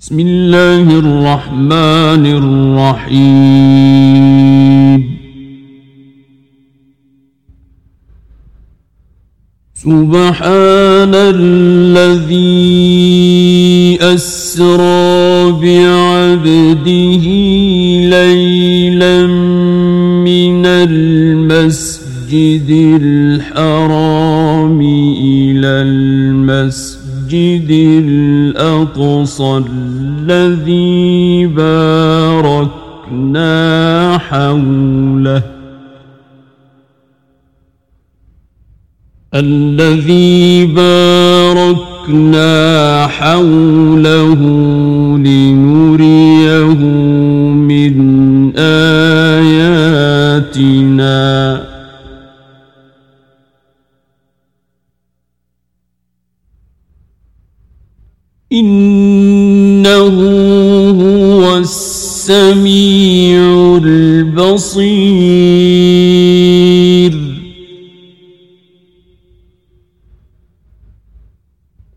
بسم الله الرحمن الرحيم. سبحان الذي أسرى بعبده ليلا من المسجد الحرام. المسجد الأقصى الذي باركنا حوله. الذي باركنا حوله لنريه من آياتنا. البصير.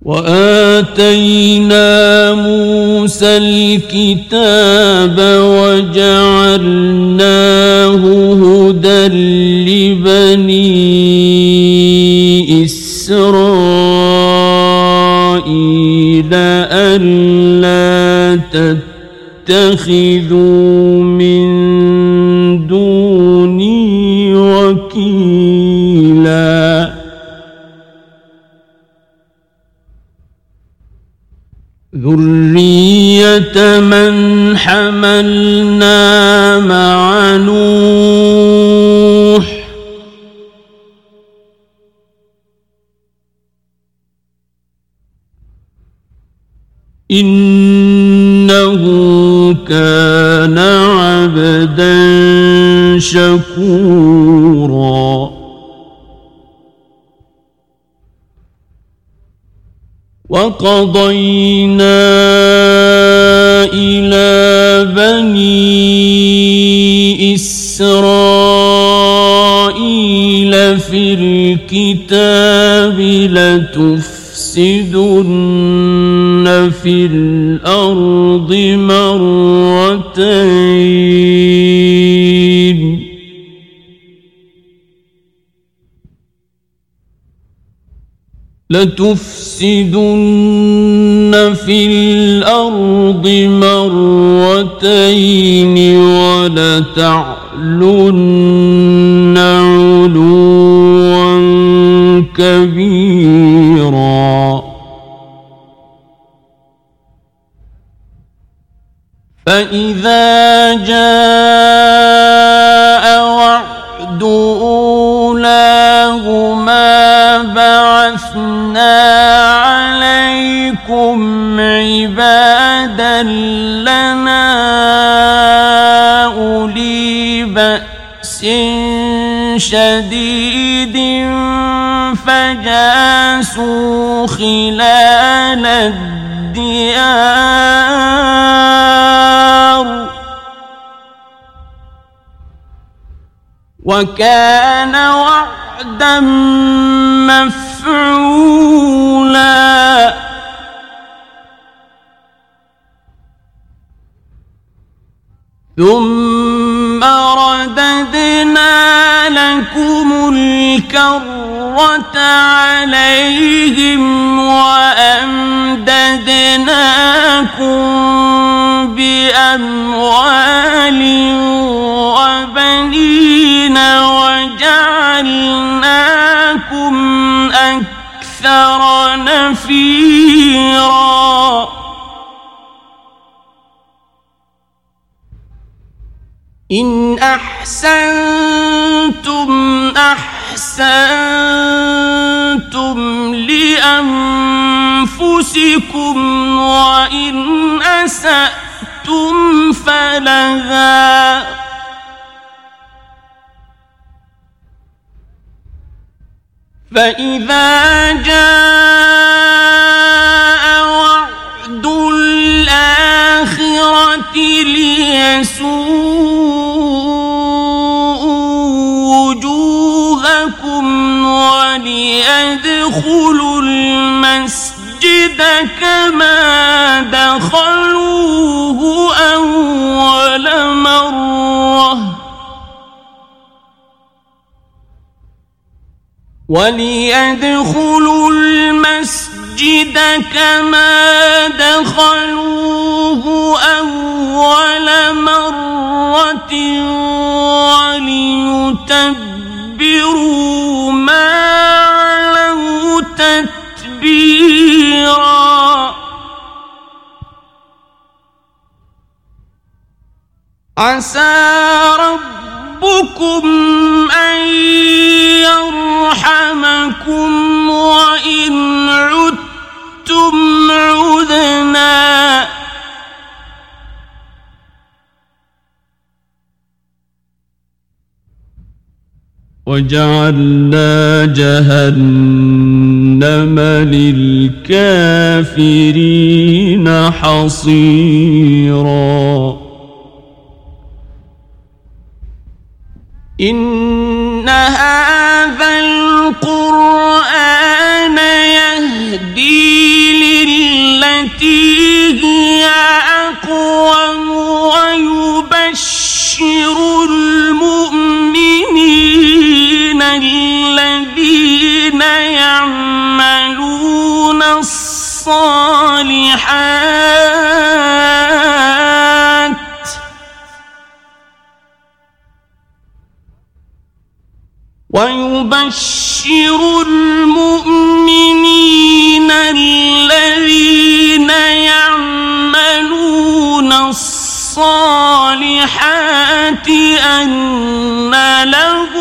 وآتينا موسى الكتاب وجعلناه هدى لبني إسرائيل ألا تتخذوا من من حملنا مع نوح. إنه كان عبدا شكورا. وقضينا إلى بني إسرائيل في الكتاب لتفسدن في الأرض مرتين. لتفسدن في الأرض مرتين ولتعلن علوا كبيرا. فإذا جاء عليكم عبادا لنا أولي بأس شديد فجاسوا خلال الديار وكان وعدا مفعولا ثم رددنا لكم الكرة عليهم وأمددناكم بأموال وبنين وجعلناكم أكثر نفيرا إن أحسنتم أحسنتم لأنفسكم وإن أسأتم فلها فإذا جاء وعد الآخرة ليسوء ادخلوا المسجد كما دخلوه أول مرة. وليدخلوا المسجد كما دخلوه أول مرة وليتبروا ما تتبيرا عسى ربكم أن يرحمكم وإن عدتم عدنا وجعلنا جهنم للكافرين حصيراً. إن هذا القرآن يهدي الذين يعملون الصالحات. ويبشر المؤمنين الذين يعملون الصالحات أن لهم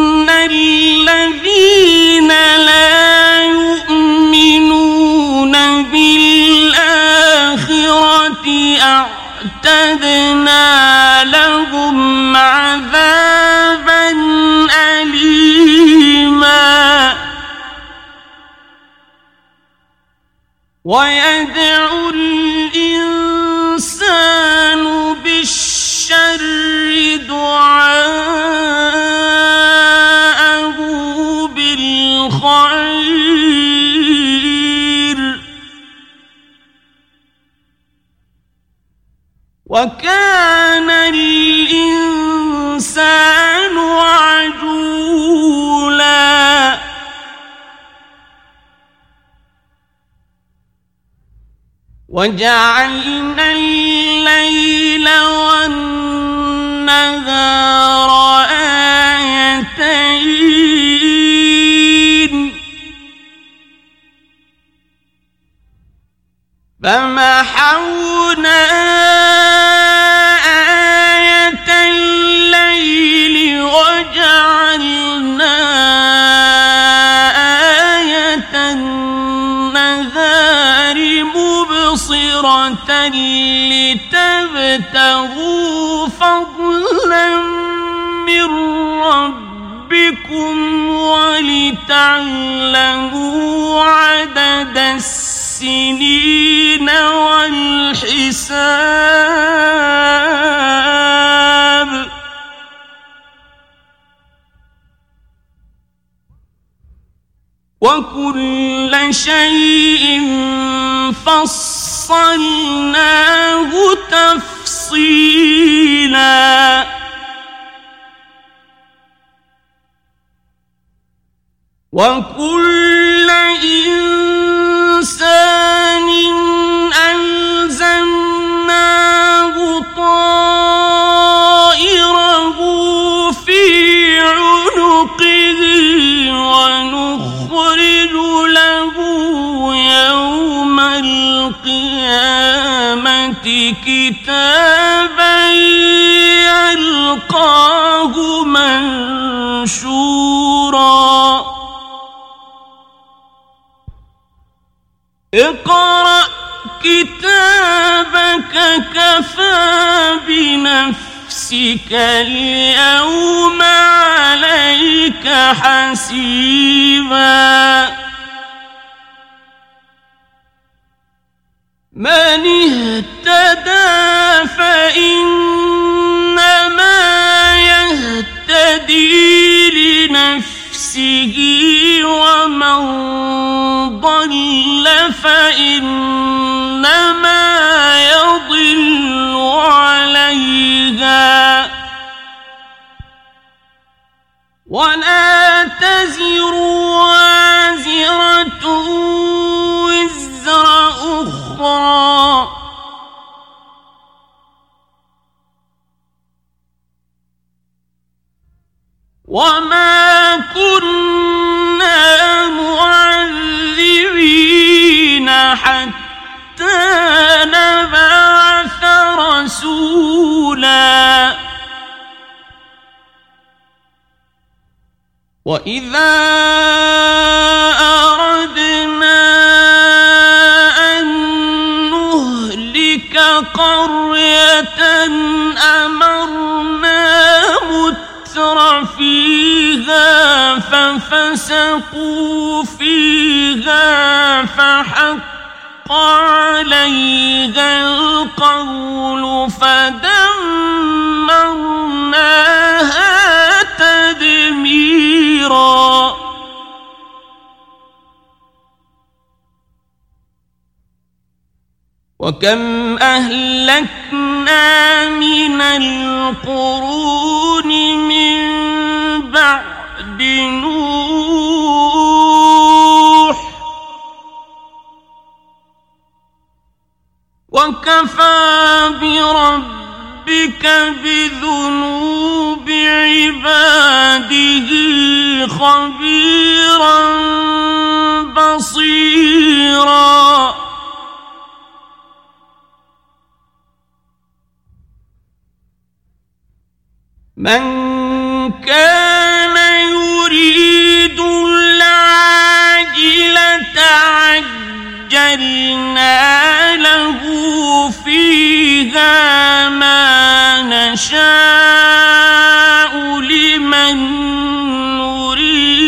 ويدعو الإنسان بالشر دعاءه بالخير. وكان الإنسان عجولا وجعلنا الليل والنهار آيتين. فمحونا آية الليل وجعلنا لتبتغوا فضلا من ربكم ولتعلموا عدد السنين والحساب. وكل شيء فصلناه تفصيلا. وكل إنسان القيامة كتابا يلقاه منشورا. اقرأ كتابك كفى بنفسك اليوم عليك حسيبا. من اهتدى فإنما يهتدي لنفسه ومن ضل فإنما يضل عليها. ولا تزر وازرة أخرى وما كنا معذبين حتى نبعث رسولا. واذا ففسقوا فيها فحق عليها القول فدمرناها تدميرا. وكم أهلكنا من القرون من بعد وكفى بربك بذنوب عباده خبيرا بصيرا من ما نشاء لمن نريد.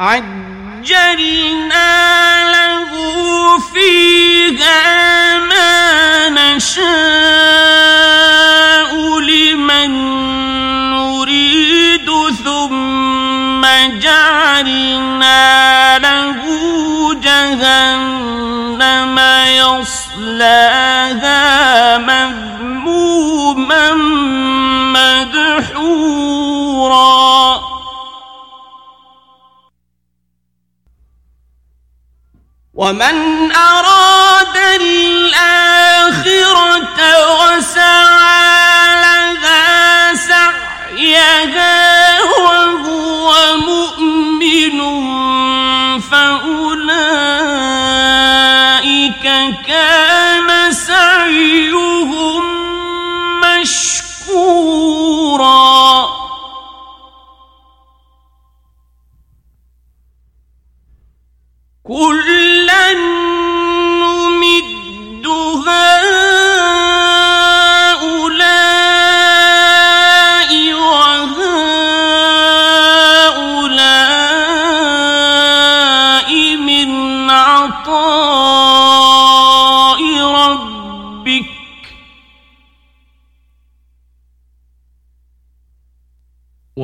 عجلنا له فيها ما نشاء لمن نريد ثم جعلنا جهنم يصلاها مذموما مدحورا. ومن أراد الآخرة وسعى لها سعيها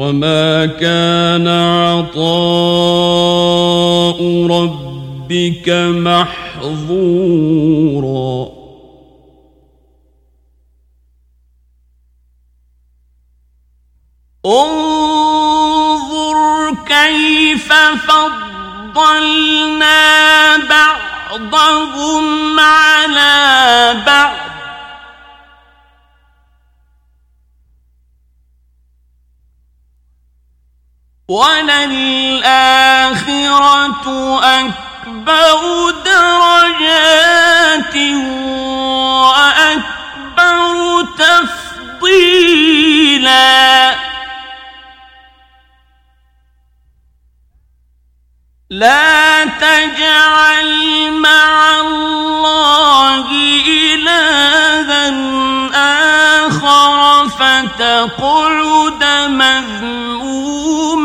وما كان عطاء ربك محظورا انظر كيف فضلنا بعضهم على بعض وللآخرة أكبر درجات وأكبر تفضيلا. لا تجعل مع الله إلها آخر فتقعد مذموما.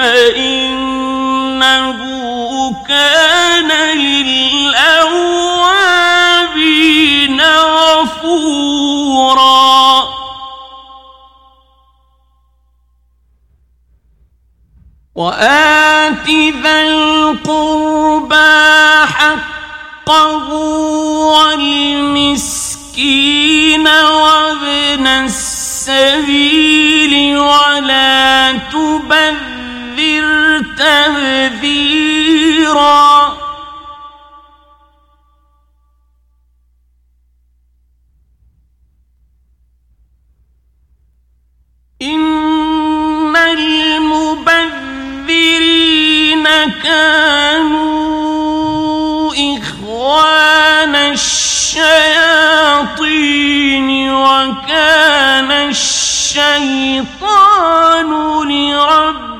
فإنه كان للأوابين غفورا. وآت ذا القربى حقه والمسكين وابن السبيل ولا تبذر تبذيرا. إن المبذرين كانوا إخوان الشياطين وكان الشيطان لربه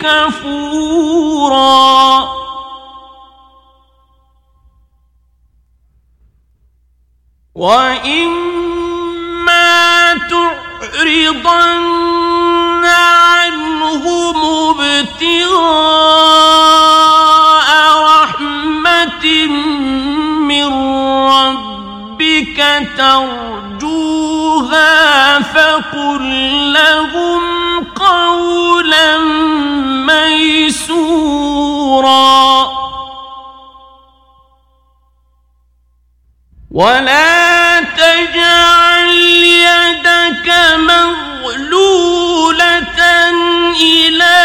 كفورا. وإما تعرضن عنهم ابتغاء رحمة من ربك ترجوها فقل لهم قولا ميسورا. ولا تجعل يدك مغلولة إلى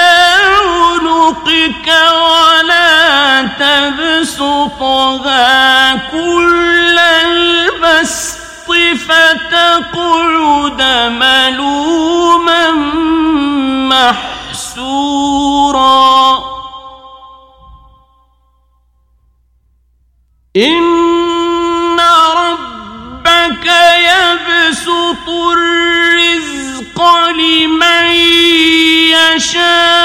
عنقك ولا تبسطها كل البسط فتقعد ملوما محسورا. إن ربك يبسط الرزق لمن يشاء.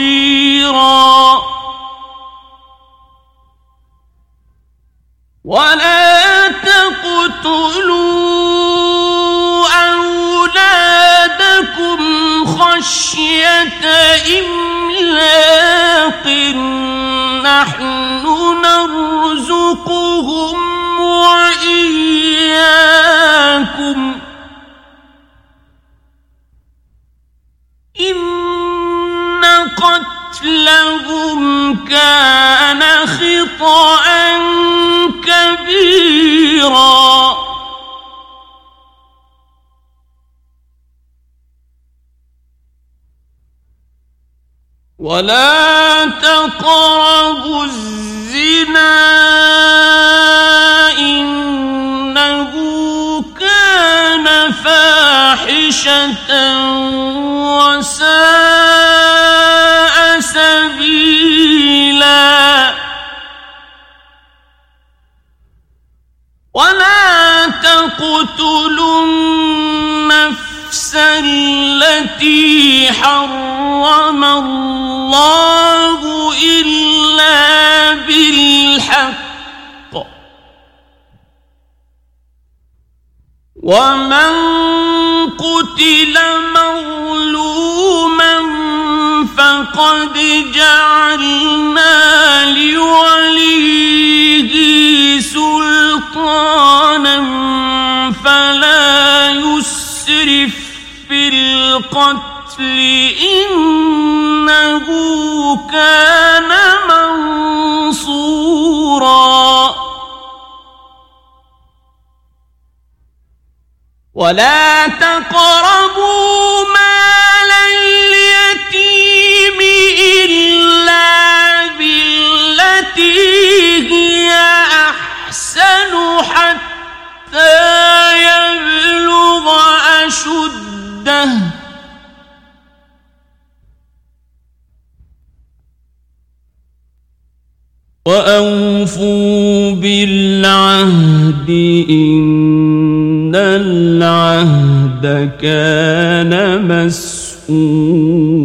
بصيرا ولا تقتلوا أولادكم خشية إملاق قتلهم كان خطأ كبيرا. ولا تقربوا الزنا إنه كان فاحشة وساء. ولا تقتلوا النفس التي حرم الله إلا بالحق. ومن قتل مظلوما فقد جعلنا لوليه سلطانا فلا يسرف في القتل. إنه كان منصورا. ولا تقربوا مال وأوفوا بالعهد إن العهد كان مسؤولا.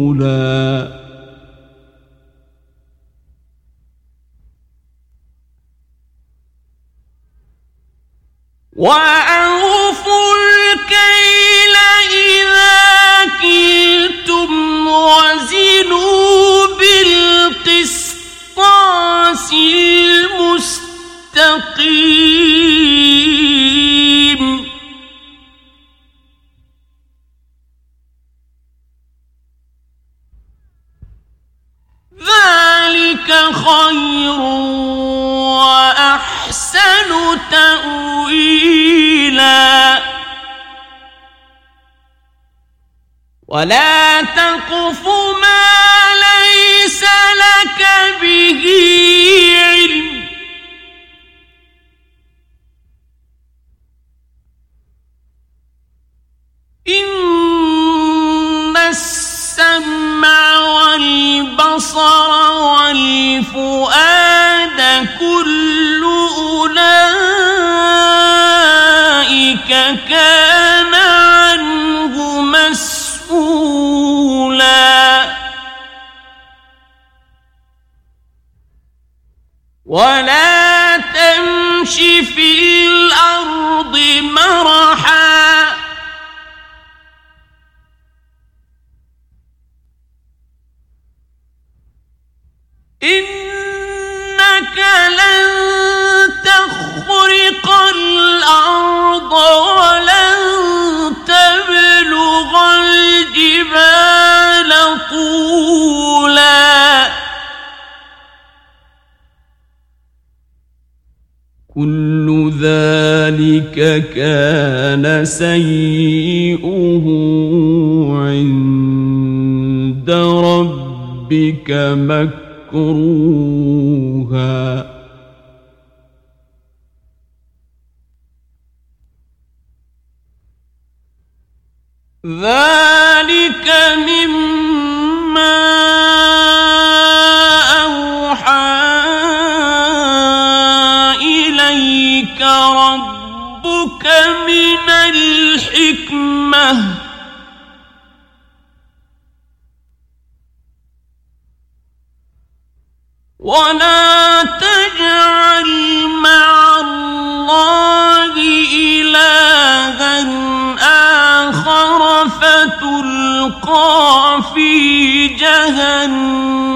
ولا ذلك كان سيئه عند ربك مكروها. ذلك مما من الحكمة. ولا تجعل مع الله إلها آخر فتلقى في جهنم.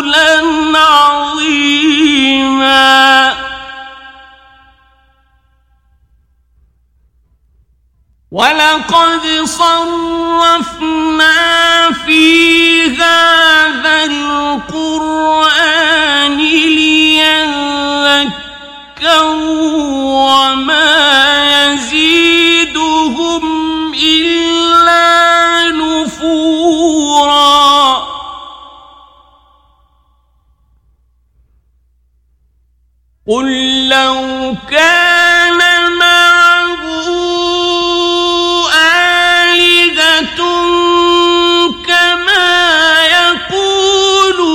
عظيما. ولقد صرفنا في هذا القرآن ليذكروا وما قل لو كان معه آلهة كما يقولون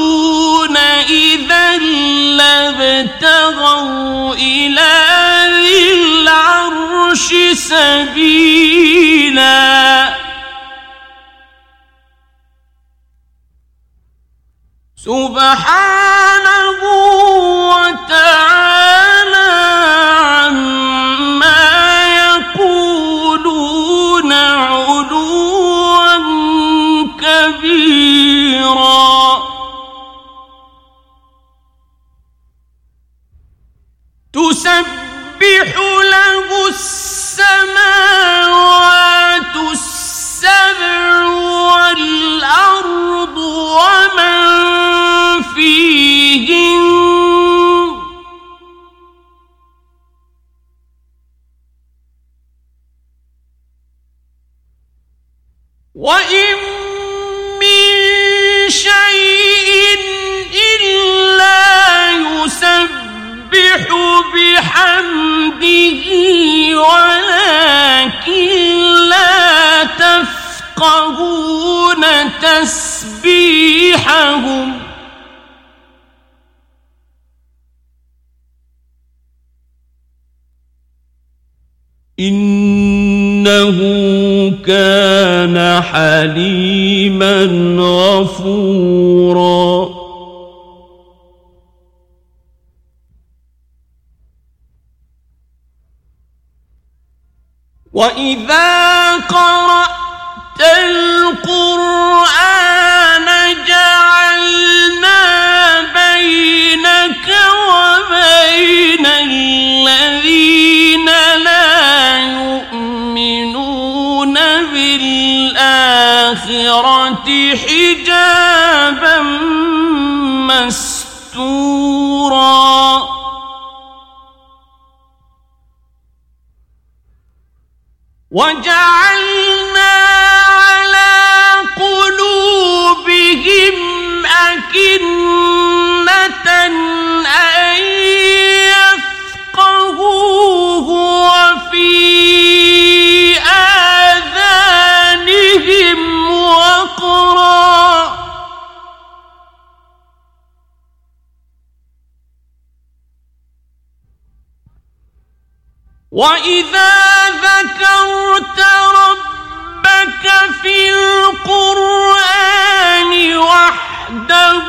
إذا لابتغوا إلى ذي العرش سبيلا سبحانه وتعالى تسبح له تفقهون تسبيحهم. إنه كان حليما غفورا. وإذا قرأت القرآن جعلنا بينك وبين الذين لا يؤمنون بالآخرة حجابا مستورا. وجعلنا وإذا ذكرت ربك في القرآن وحده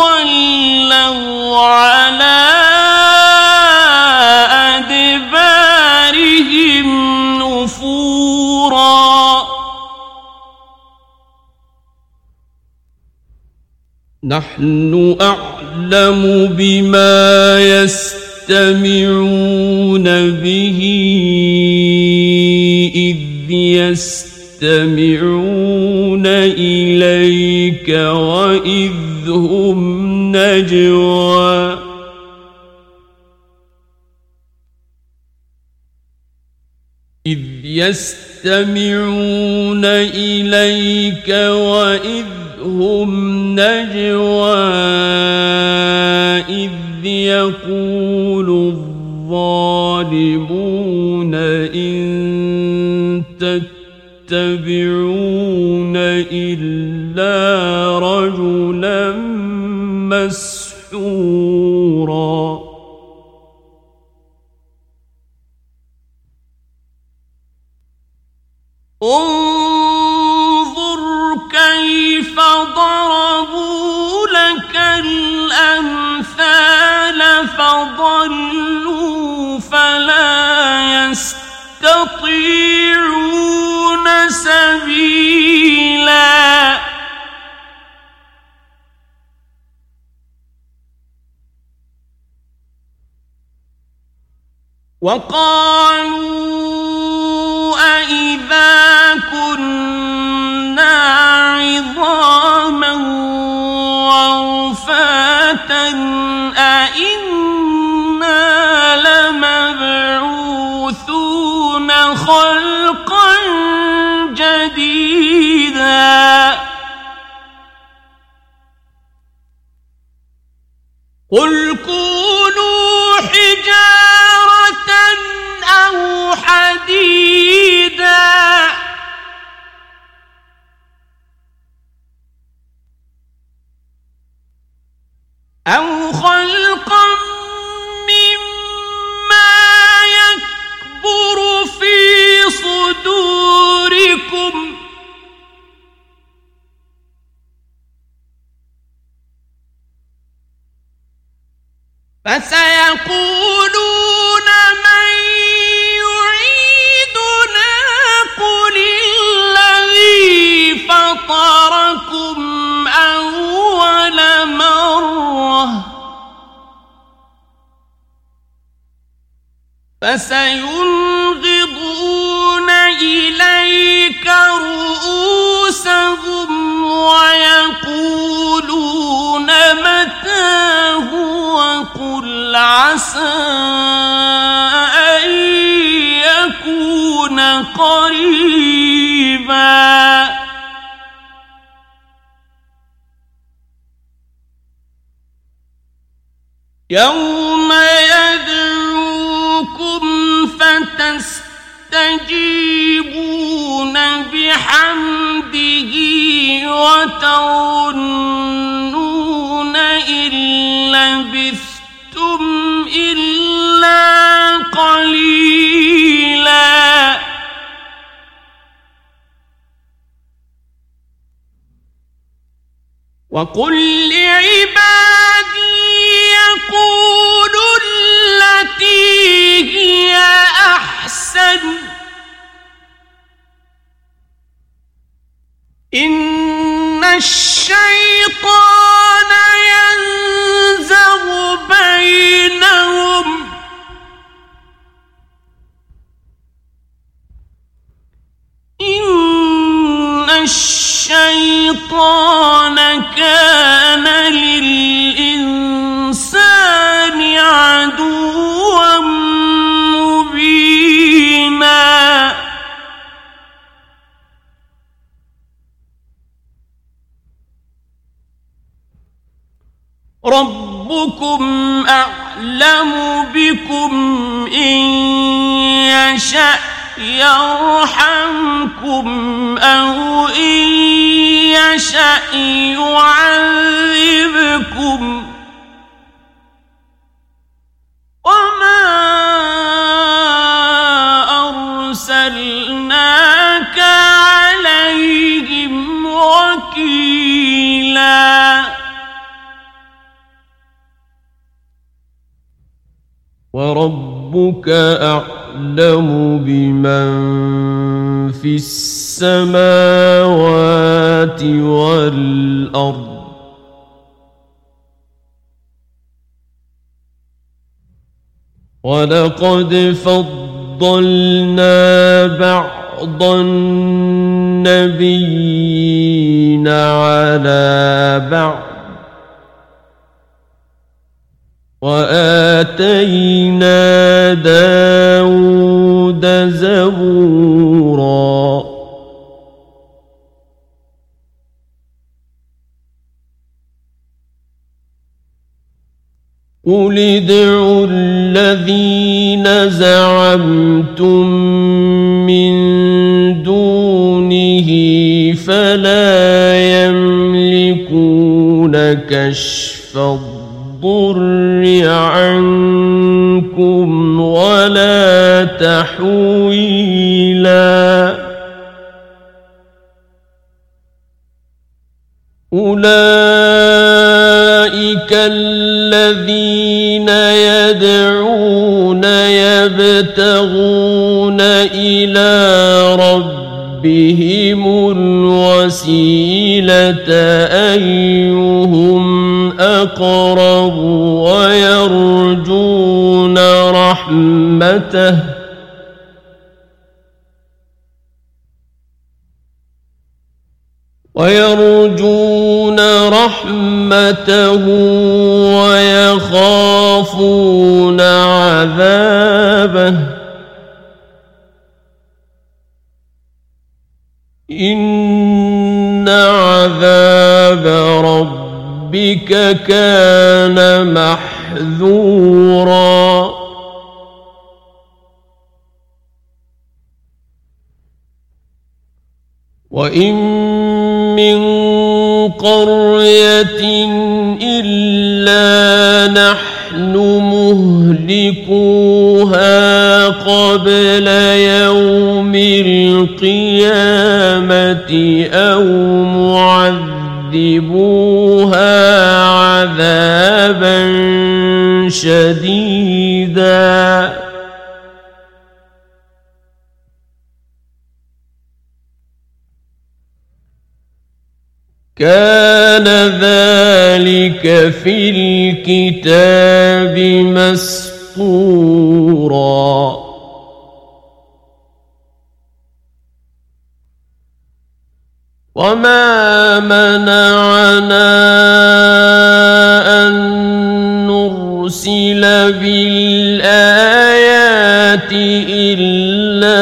ولوا على أدبارهم نفورا نحن أعلم بما يستمعون به إذ يستمعون إليك وإذ هم نجوى. إذ يستمعون إليك وإذ هم نجوى. تتبعون إلا رجلا مسحورا. انظر كيف ضربوا لك الأمثال فضلوا فلا يستطيعون سبيلا. وقالوا أإذا كنا عظاما ورفاتا أإنا لمبعوثون خلقا قل كونوا حجارة أو حديدا. أو خلقا فسيقولون من يعيدنا قل الذي فطركم أول مرة فسينغضون عسى أن يكون قريبا. يوم يدعوكم فتستجيبون بحمده وتظنون إن لبثتم قليلا وقل لعبادي يقولوا التي هي أحسن إن الشيطان الشيطان كان للإنسان عدوا مبينا. ربكم أعلم بكم إن يشأ يرحمكم أو إن يشأ يعذبكم. وما أرسلناك عليهم وكيلا. وربك أعلم بمن في السماوات والأرض. ولقد فضلنا بعض النبيين على بعض وآتينا داود زبورا. قل ادعوا الذين زعمتم من دونه فلا يملكون كشف الضر عنكم ولا تحويلا. أولئك الذين يدعون يبتغون إلى ربهم الوسيلة أيهم أقرب ويرجون رحمته. ويرجون رحمته ويخافون عذابه. إن عذاب ربه ربك كان محذورا. وإن من قرية إلا نحن مهلكوها قبل يوم القيامة أو معذبوها. شديدا. كان ذلك في الكتاب مسطورا. وما منعنا أن نرسل بالآيات إلا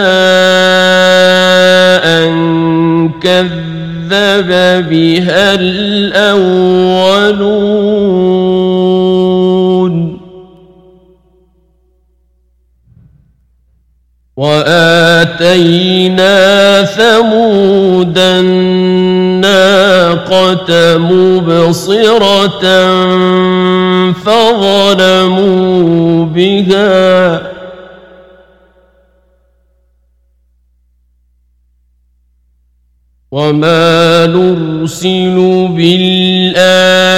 أن كذب بها الأولون وآتينا ثمود الناقة مبصرة فظلموا بها. وما نرسل بالآيات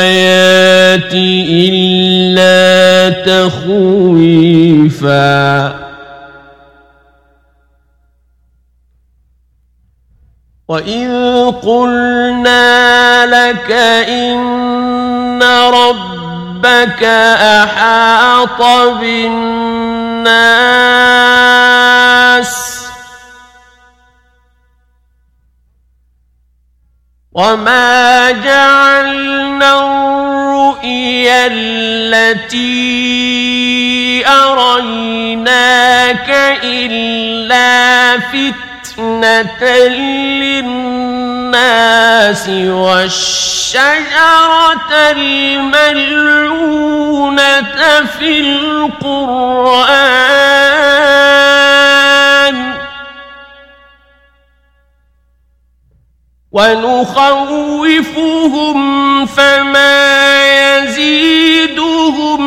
إلا تخويفا وإذ قلنا لك إن ربك أحاط بالناس وما جعلنا الرؤيا التي أريناك إلا فتنة للناس والشجرة الملعونة في القرآن. ونخوفهم فما يزيدهم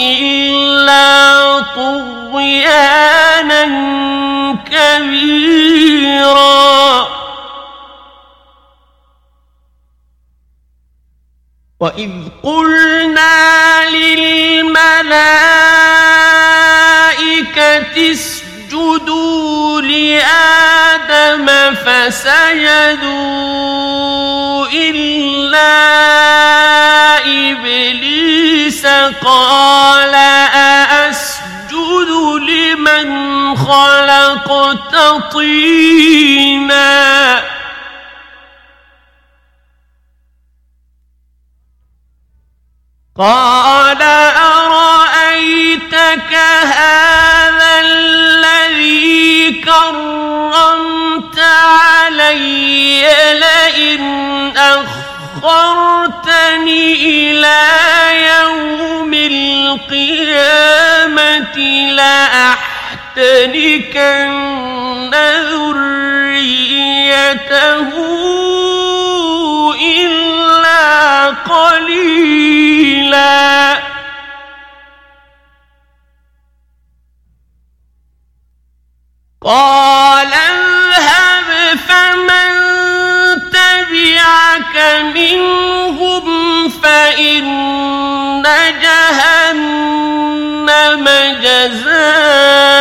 إلا طغيانا كبيرا. وإذ قلنا للملائكة اسجدوا لآدم فسجدوا إلا إبليس قال أأسجد لمن خلقت طينا. قال أرأيتك هذا الذي كرمت علي لئن أخرتني إلى يوم القيامة لأحتنكن ذريته إلا قليلا. قال اذهب فمن تبعك منهم فإن جهنم جزاؤكم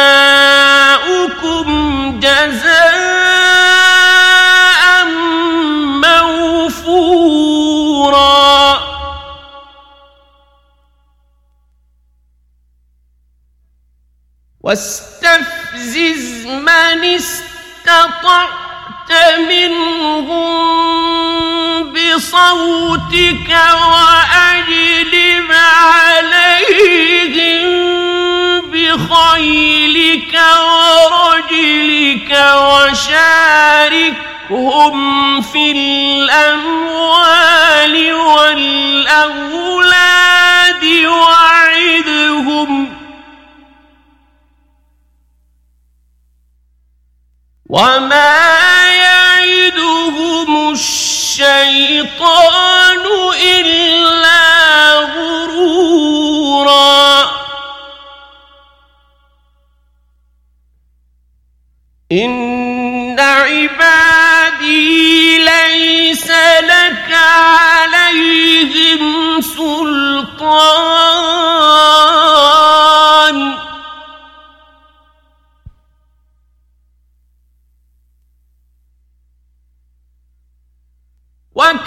واستفزز من استطعت منهم بصوتك وأجلب عليهم بخيلك ورجلك وشاركهم في الأموال والأولاد وعدهم وما يعدهم الشيطان إلا غرورا إن عبادي ليس لك عليهم سلطان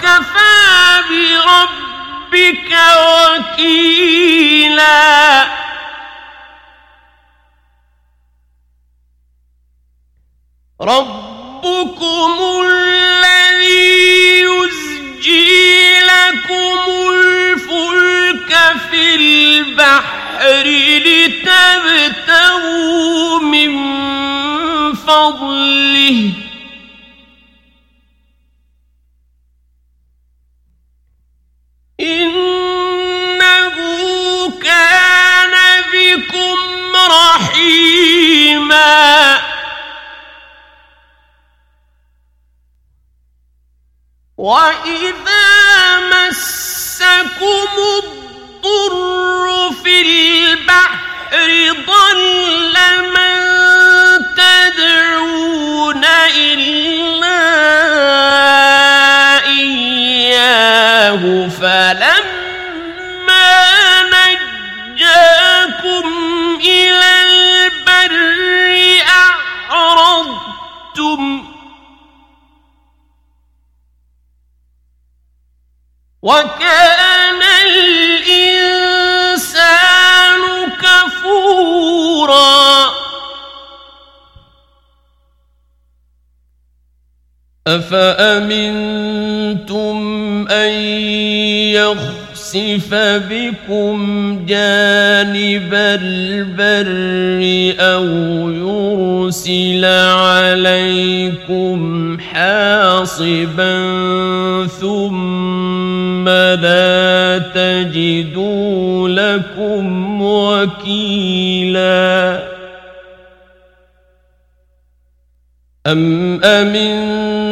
وكفى بربك وكيلا. ربكم الذي يزجي لكم الفلك في البحر لتبتغوا من فضله. إنه كان بكم رحيما. وإذا مسكم الضر في البحر ضل من تدعون إلا إياه فلما نجاكم إلى البر أعرضتم. وكان أفأمنتم أن يخسف بكم جانب البر أو يرسل عليكم حاصبا ثم لا تجدوا لكم وكيلا أم أمنتم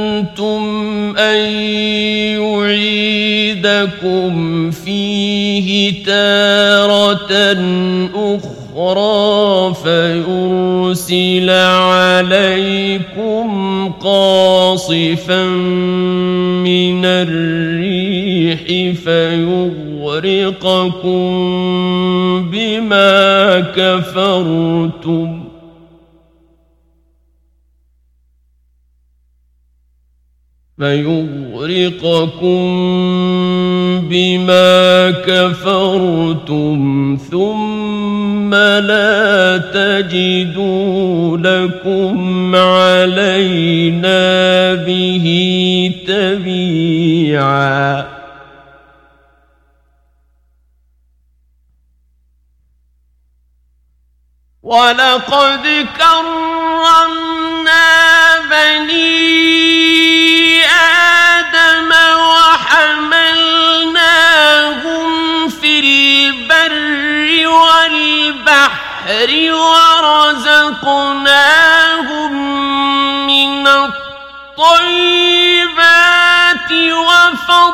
أن يعيدكم فيه تارة أخرى فيرسل عليكم قاصفا من الريح فيغرقكم بما كفرتم فيغرقكم بما كفرتم ثم لا تجدوا لكم علينا به تبيعا. ولقد كرمنا والبحر ورزقناهم من الطيبات وفضلناهم.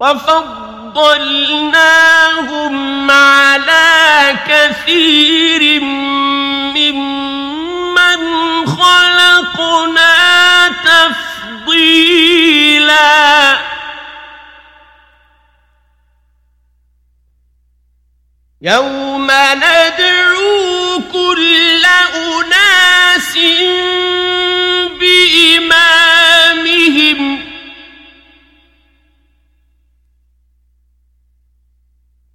وفضلناهم على كثير يوم ندعو كل أناس بإمامهم.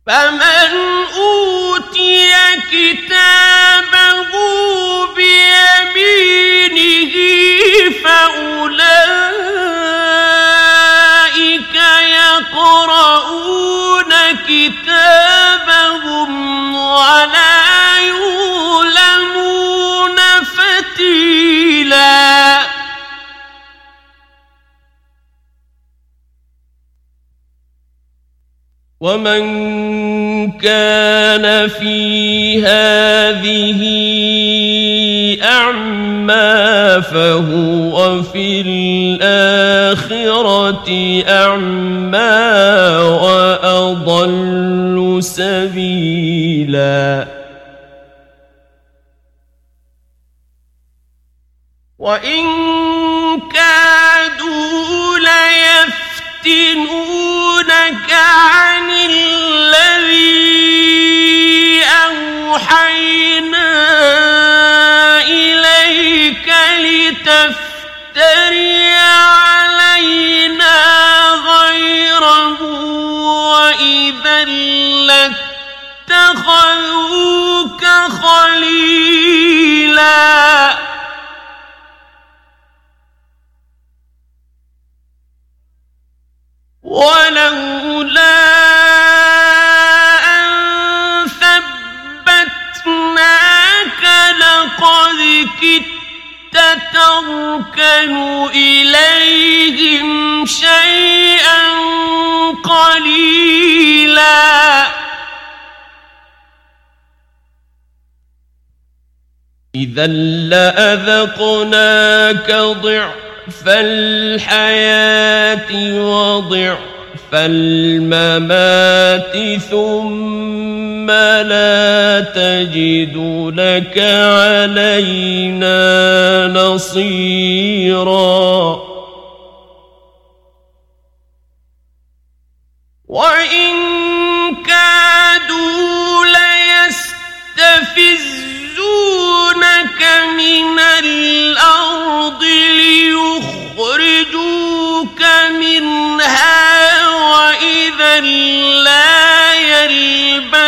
فمن أوتي كتابه ولا يظلمون فتيلا ومن كان في هذه اعمى فهو في الاخره اعمى واضل سبيلا. وإن كادوا ليفتنونك عن الذي أوحينا إليك لتفتري علينا وإذا لاتخذوك خليلا. ولولا إذا لأذقناك ضعف الحياة وضعف الممات ثم لا تجد لك علينا نصيرا وإن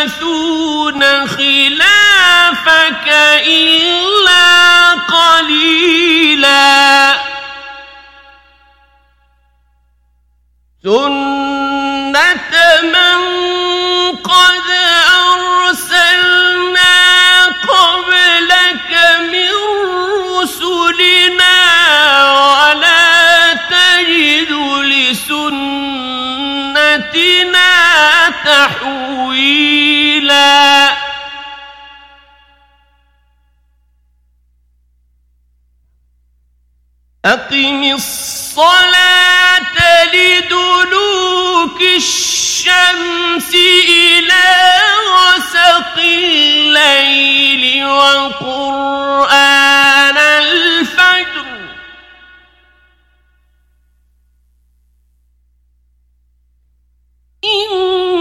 يلبثون خلافك إلا قليلا. سنة من قد أرسلنا قبلك من رسلنا ولا تجد لسنتنا تحويلا. أقم الصلاة لدلوك الشمس إلى غسق الليل وقرآن الفجر إن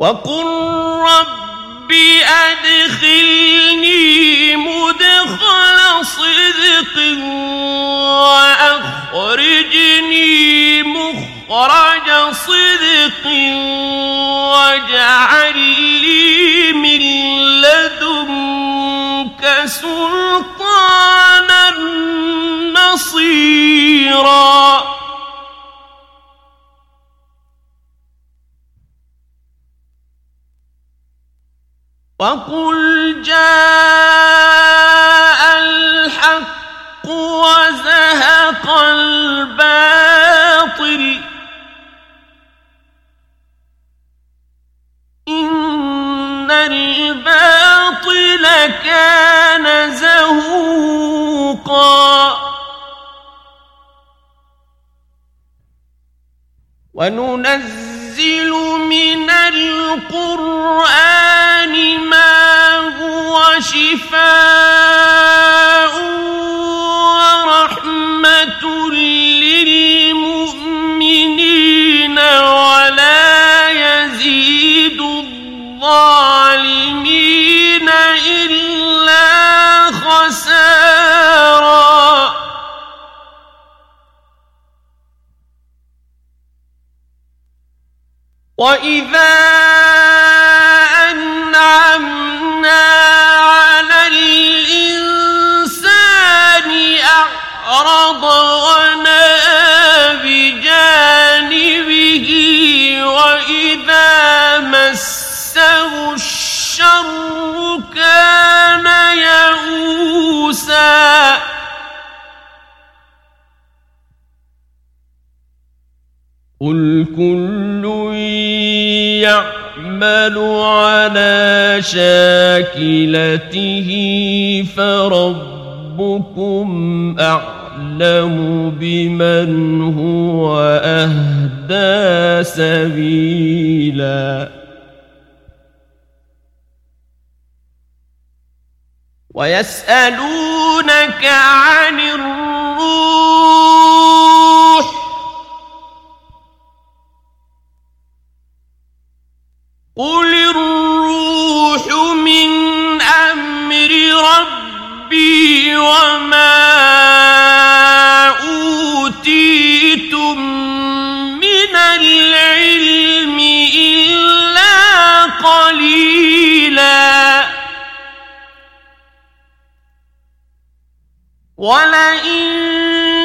وقل رب أدخلني مدخل صدق وأخرجني مخرج صدق واجعل لي من لدنك سلطانا نصيرا. وقل جاء وننزل من القرآن ما هو شفاء ورحمة للمؤمنين ولا يزيد الظالمين وإذا أنعمنا على الإنسان أعرض ونأى قل كل يعمل على شاكلته فربكم أعلم بمن هو أهدى سبيلا ويسألونك عن الروح قل الروح من أمر ربي وما أوتيتم من العلم إلا قليلا ولئن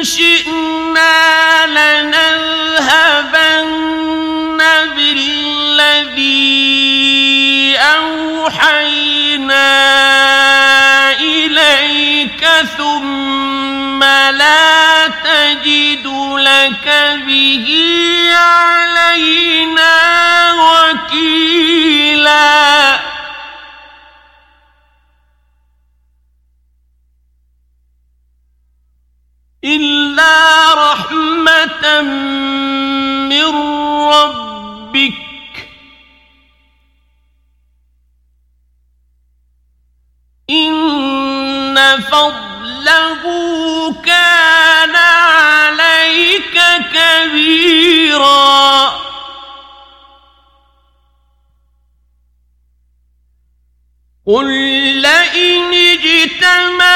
شئنا لنذهبن بالذي أوحينا إليك ثم لا تجد لك به علينا وكيلا. إلا رحمة من ربك إن فضله كان عليك كبيرا قل لئن اجتمعت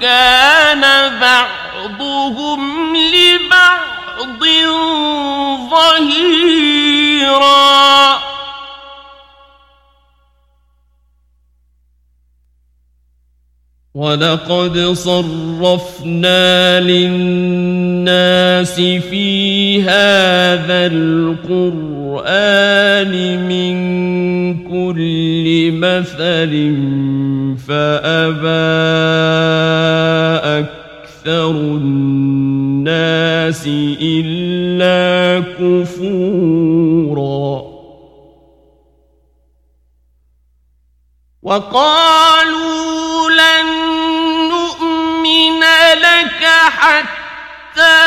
كان بعضهم لبعض ظهيرا. ولقد صرفنا للناس في هذا القرآن من كل مثل فأبى أكثر الناس إلا كفورا. وقالوا لن نؤمن لك حتى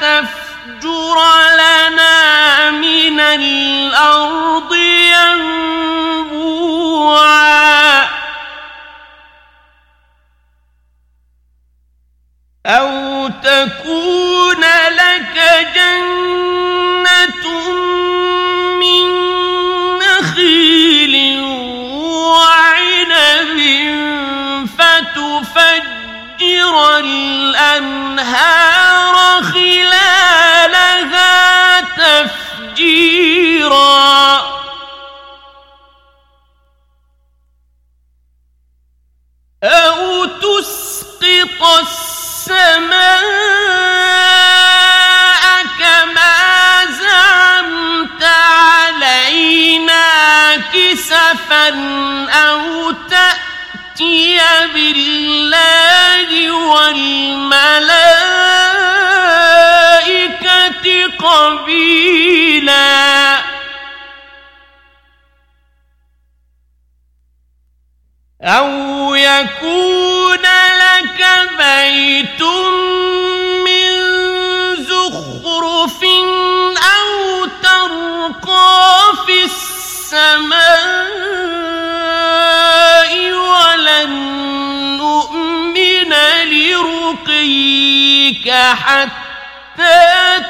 تفجر لنا من الأرض ينبوعا. أو تكون لك جنة من نخيل وعنب فتفجر الأنهار خلالها أو تسقط السماء كما زعمت علينا كسفا أو تأتي بالله والملائكة قبيلا. أو يكون لك بيت من زخرف أو ترقى في السماء ولن نؤمن لرقيك حتى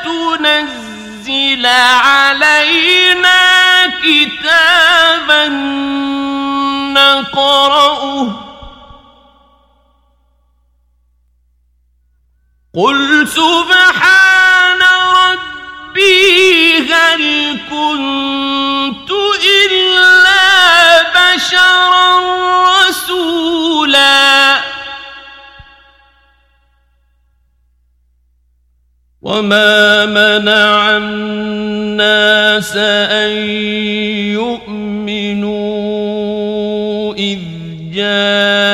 تنزل علينا كتابا نقرأه قل سبحان ربي هل كنت إلا بشرا رسولا وما منع الناس أن يؤمنوا إذ جاءهم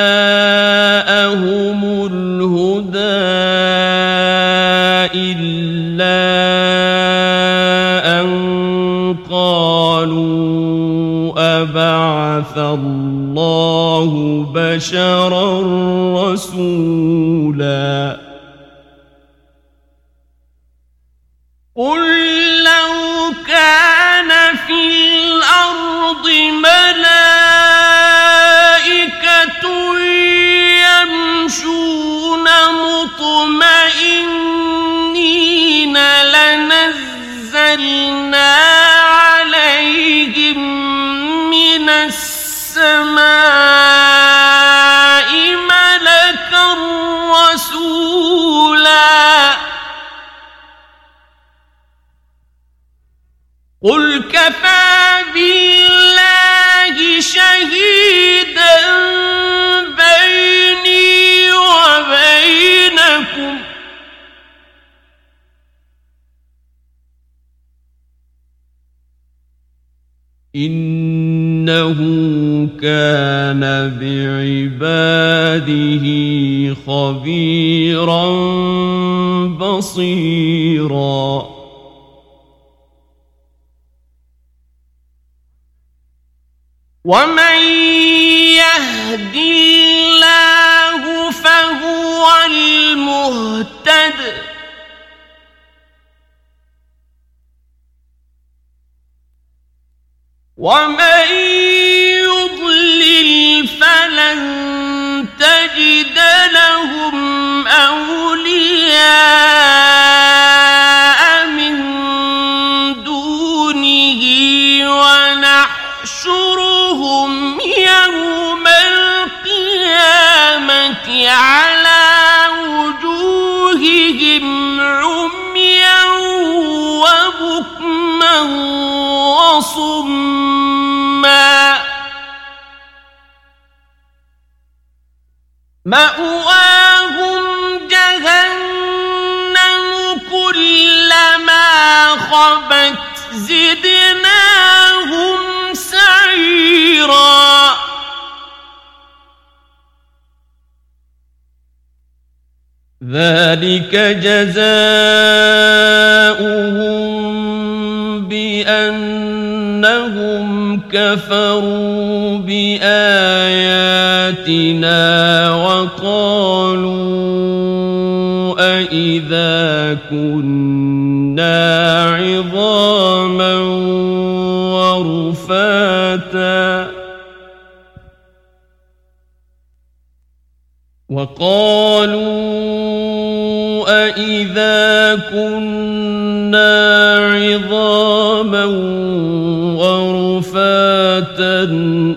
أبعث الله بشرا رسولا. قل لو كان في الأرض ملائكة يمشون مطمئنين لنزلنا قل كفى بالله شهيدا بيني وبينكم. إنه ومن يهد الله فهو المهتد ومن مأواهم جهنم كلما خبت زدناهم سعيرا. ذلك جزاؤهم بأنهم كفروا بآياتنا وقالوا أإذا كنا عظاما ورفاتا وقالوا أإذا كنا عظاما ورفاتا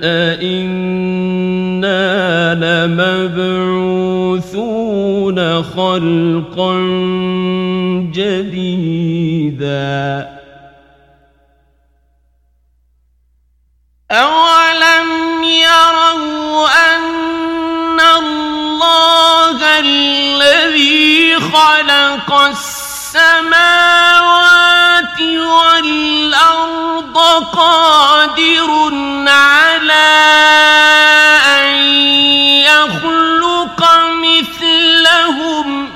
أإنا لمبعوثون خلقا جديدا. أولم يروا أن قادر على أن يخلق مثلهم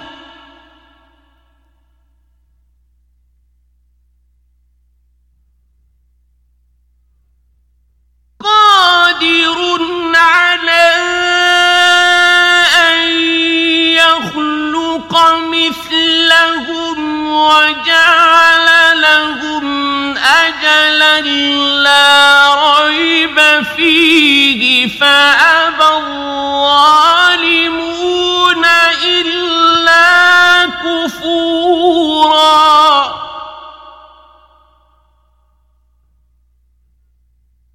قادر على مثلهم وجعل لهم أجلا لا ريب فيه فأبى الظالمون إلا كفورا.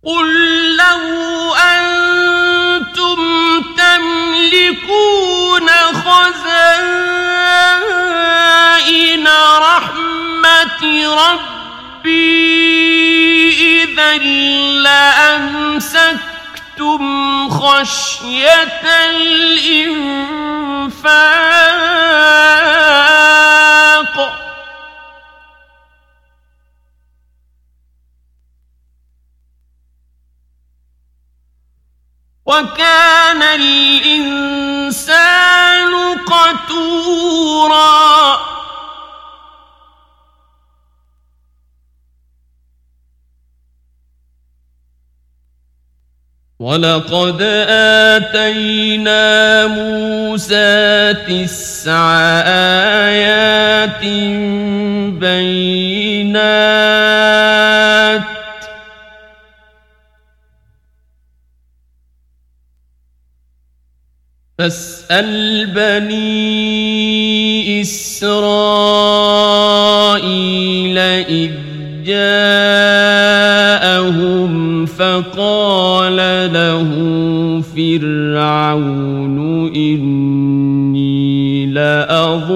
قل لو أنتم تملكون خزائن رحمة ربي إذا لأمسكتم خشية الإنفاق. وكان الإنسان قتورا. ولقد آتينا موسى تسع آيات بينات فاسأل بني إسرائيل إذ جاءهم فقال له فرعون إني لأظنك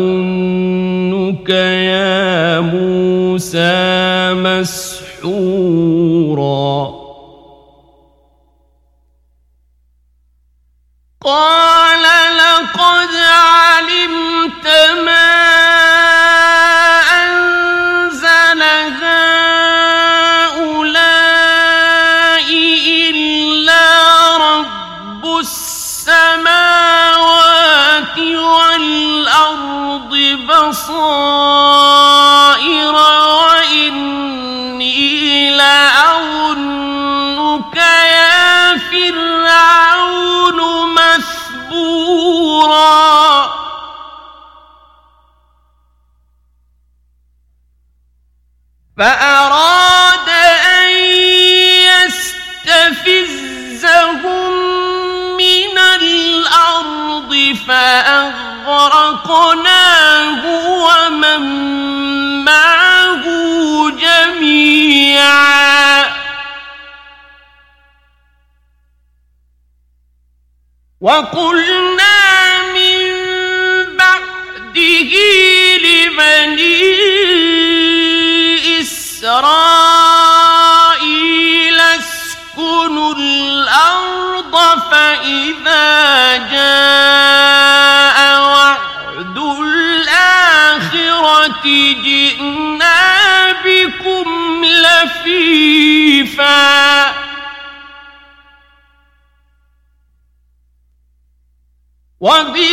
يا موسى مسحورا. فأراد أن يستفزهم من الأرض فأغرقناه ومن معه جميعا. وقلنا جئنا بكم لفيفا. وبالحق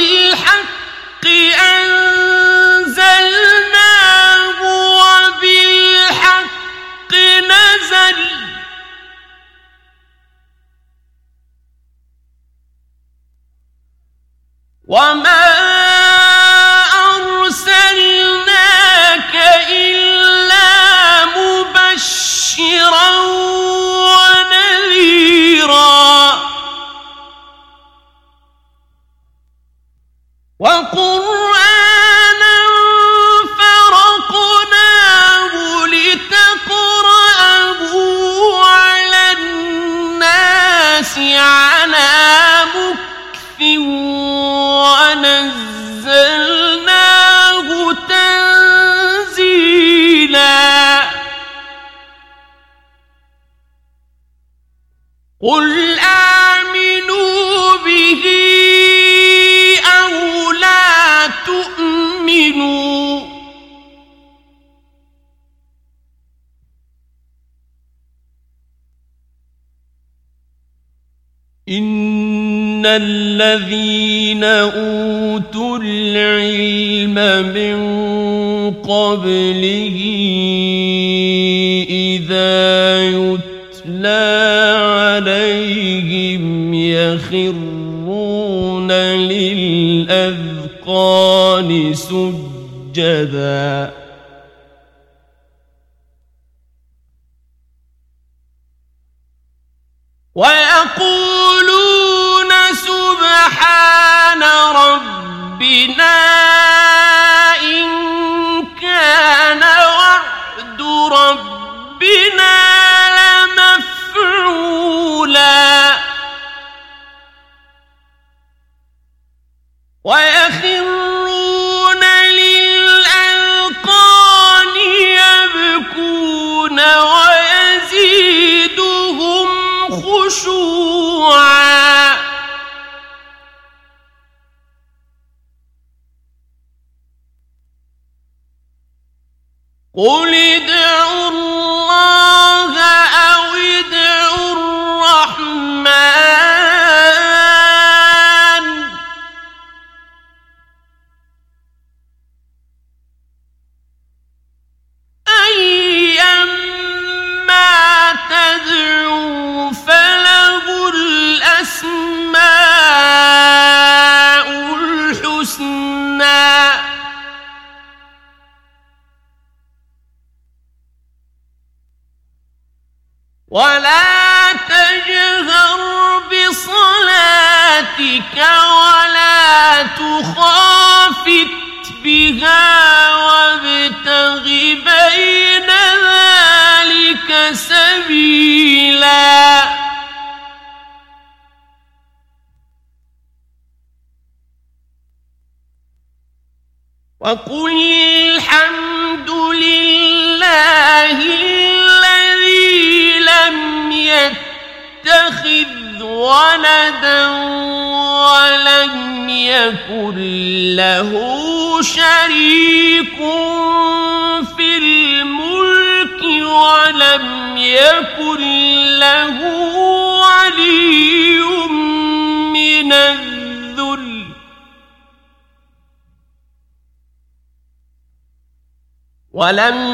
ويخرون للألقان يبكون ويزيدهم خشوعا. قل ولم